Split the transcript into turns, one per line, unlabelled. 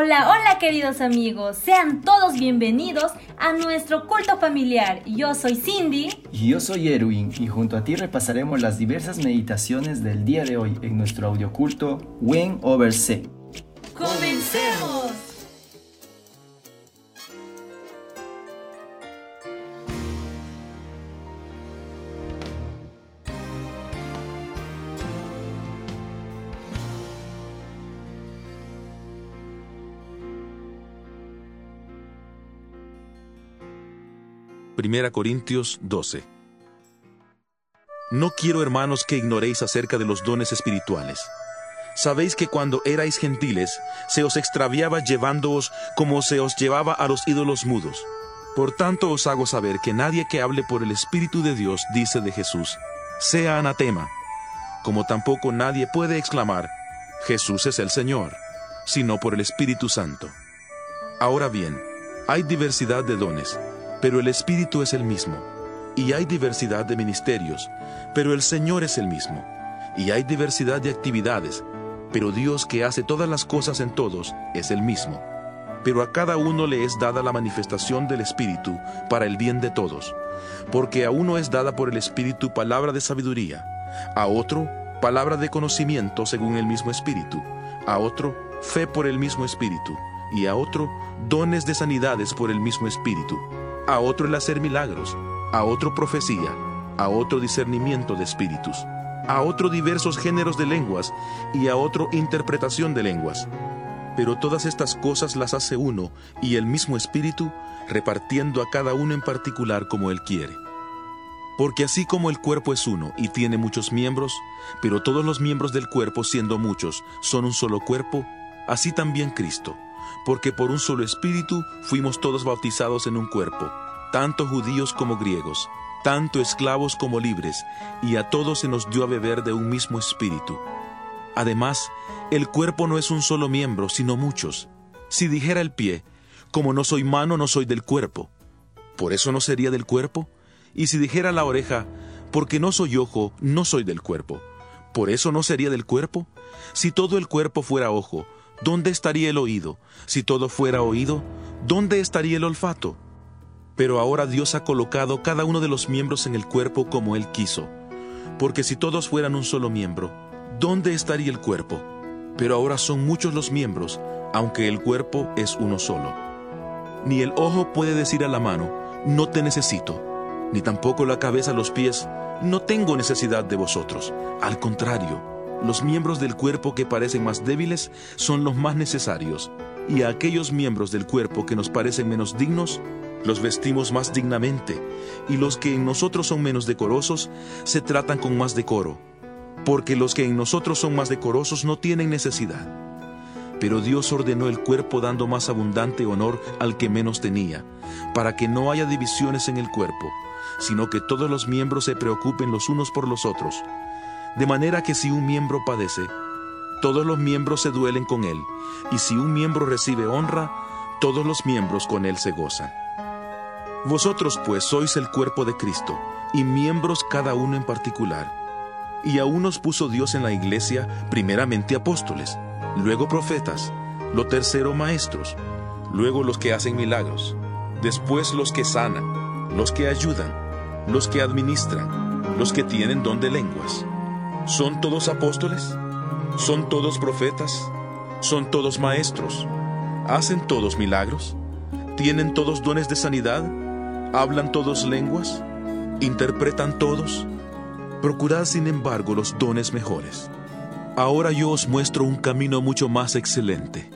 Hola, hola queridos amigos, sean todos bienvenidos a nuestro culto familiar. Yo soy Cindy.
Y yo soy Erwin y junto a ti repasaremos las diversas meditaciones del día de hoy en nuestro audioculto When Over C.
¡Comencemos!
Primera Corintios 12. No quiero, hermanos, que ignoréis acerca de los dones espirituales. Sabéis que cuando erais gentiles, se os extraviaba llevándoos como se os llevaba a los ídolos mudos. Por tanto os hago saber que nadie que hable por el Espíritu de Dios dice de Jesús, sea anatema, como tampoco nadie puede exclamar, Jesús es el Señor, sino por el Espíritu Santo. Ahora bien, hay diversidad de dones pero el Espíritu es el mismo. Y hay diversidad de ministerios, pero el Señor es el mismo. Y hay diversidad de actividades, pero Dios que hace todas las cosas en todos es el mismo. Pero a cada uno le es dada la manifestación del Espíritu para el bien de todos. Porque a uno es dada por el Espíritu palabra de sabiduría, a otro palabra de conocimiento según el mismo Espíritu, a otro fe por el mismo Espíritu, y a otro dones de sanidades por el mismo Espíritu a otro el hacer milagros, a otro profecía, a otro discernimiento de espíritus, a otro diversos géneros de lenguas y a otro interpretación de lenguas. Pero todas estas cosas las hace uno y el mismo espíritu, repartiendo a cada uno en particular como él quiere. Porque así como el cuerpo es uno y tiene muchos miembros, pero todos los miembros del cuerpo siendo muchos son un solo cuerpo, así también Cristo porque por un solo espíritu fuimos todos bautizados en un cuerpo, tanto judíos como griegos, tanto esclavos como libres, y a todos se nos dio a beber de un mismo espíritu. Además, el cuerpo no es un solo miembro, sino muchos. Si dijera el pie, como no soy mano, no soy del cuerpo, ¿por eso no sería del cuerpo? Y si dijera la oreja, porque no soy ojo, no soy del cuerpo, ¿por eso no sería del cuerpo? Si todo el cuerpo fuera ojo, ¿dónde estaría el oído? Si todo fuera oído, ¿dónde estaría el olfato? Pero ahora Dios ha colocado cada uno de los miembros en el cuerpo como Él quiso. Porque si todos fueran un solo miembro, ¿dónde estaría el cuerpo? Pero ahora son muchos los miembros, aunque el cuerpo es uno solo. Ni el ojo puede decir a la mano, no te necesito, ni tampoco la cabeza a los pies, no tengo necesidad de vosotros. Al contrario, los miembros del cuerpo que parecen más débiles son los más necesarios, y a aquellos miembros del cuerpo que nos parecen menos dignos, los vestimos más dignamente, y los que en nosotros son menos decorosos, se tratan con más decoro, porque los que en nosotros son más decorosos no tienen necesidad. Pero Dios ordenó el cuerpo dando más abundante honor al que menos tenía, para que no haya divisiones en el cuerpo, sino que todos los miembros se preocupen los unos por los otros. De manera que si un miembro padece, todos los miembros se duelen con él, y si un miembro recibe honra, todos los miembros con él se gozan. Vosotros pues sois el cuerpo de Cristo, y miembros cada uno en particular. Y a unos puso Dios en la iglesia, primeramente apóstoles, luego profetas, lo tercero maestros, luego los que hacen milagros, después los que sanan, los que ayudan, los que administran, los que tienen don de lenguas ¿Son todos apóstoles? ¿Son todos profetas? ¿Son todos maestros? ¿Hacen todos milagros? ¿Tienen todos dones de sanidad? ¿Hablan todos lenguas? ¿Interpretan todos? Procurad sin embargo los dones mejores. Ahora yo os muestro un camino mucho más excelente.